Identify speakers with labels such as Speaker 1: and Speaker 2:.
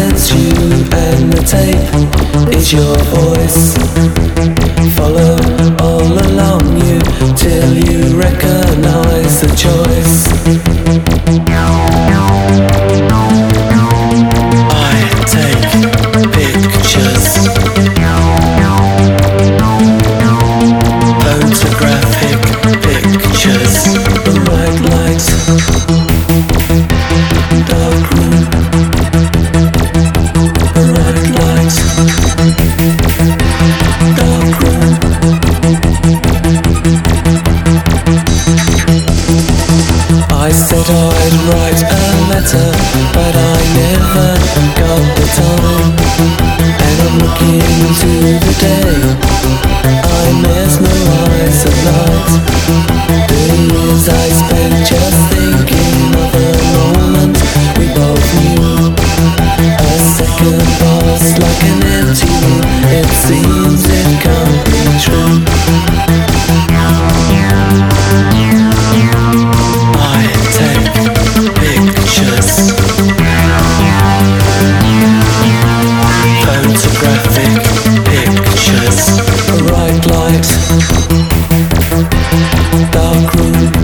Speaker 1: represents you, and the tape is your voice. Follow all along you till you recognize the choice. Write a letter, but I never got the time. And I'm looking into the day. I mesmerize the night. Years I spent just thinking of the moment we both knew. A second passed like an empty room. It seems Thank you.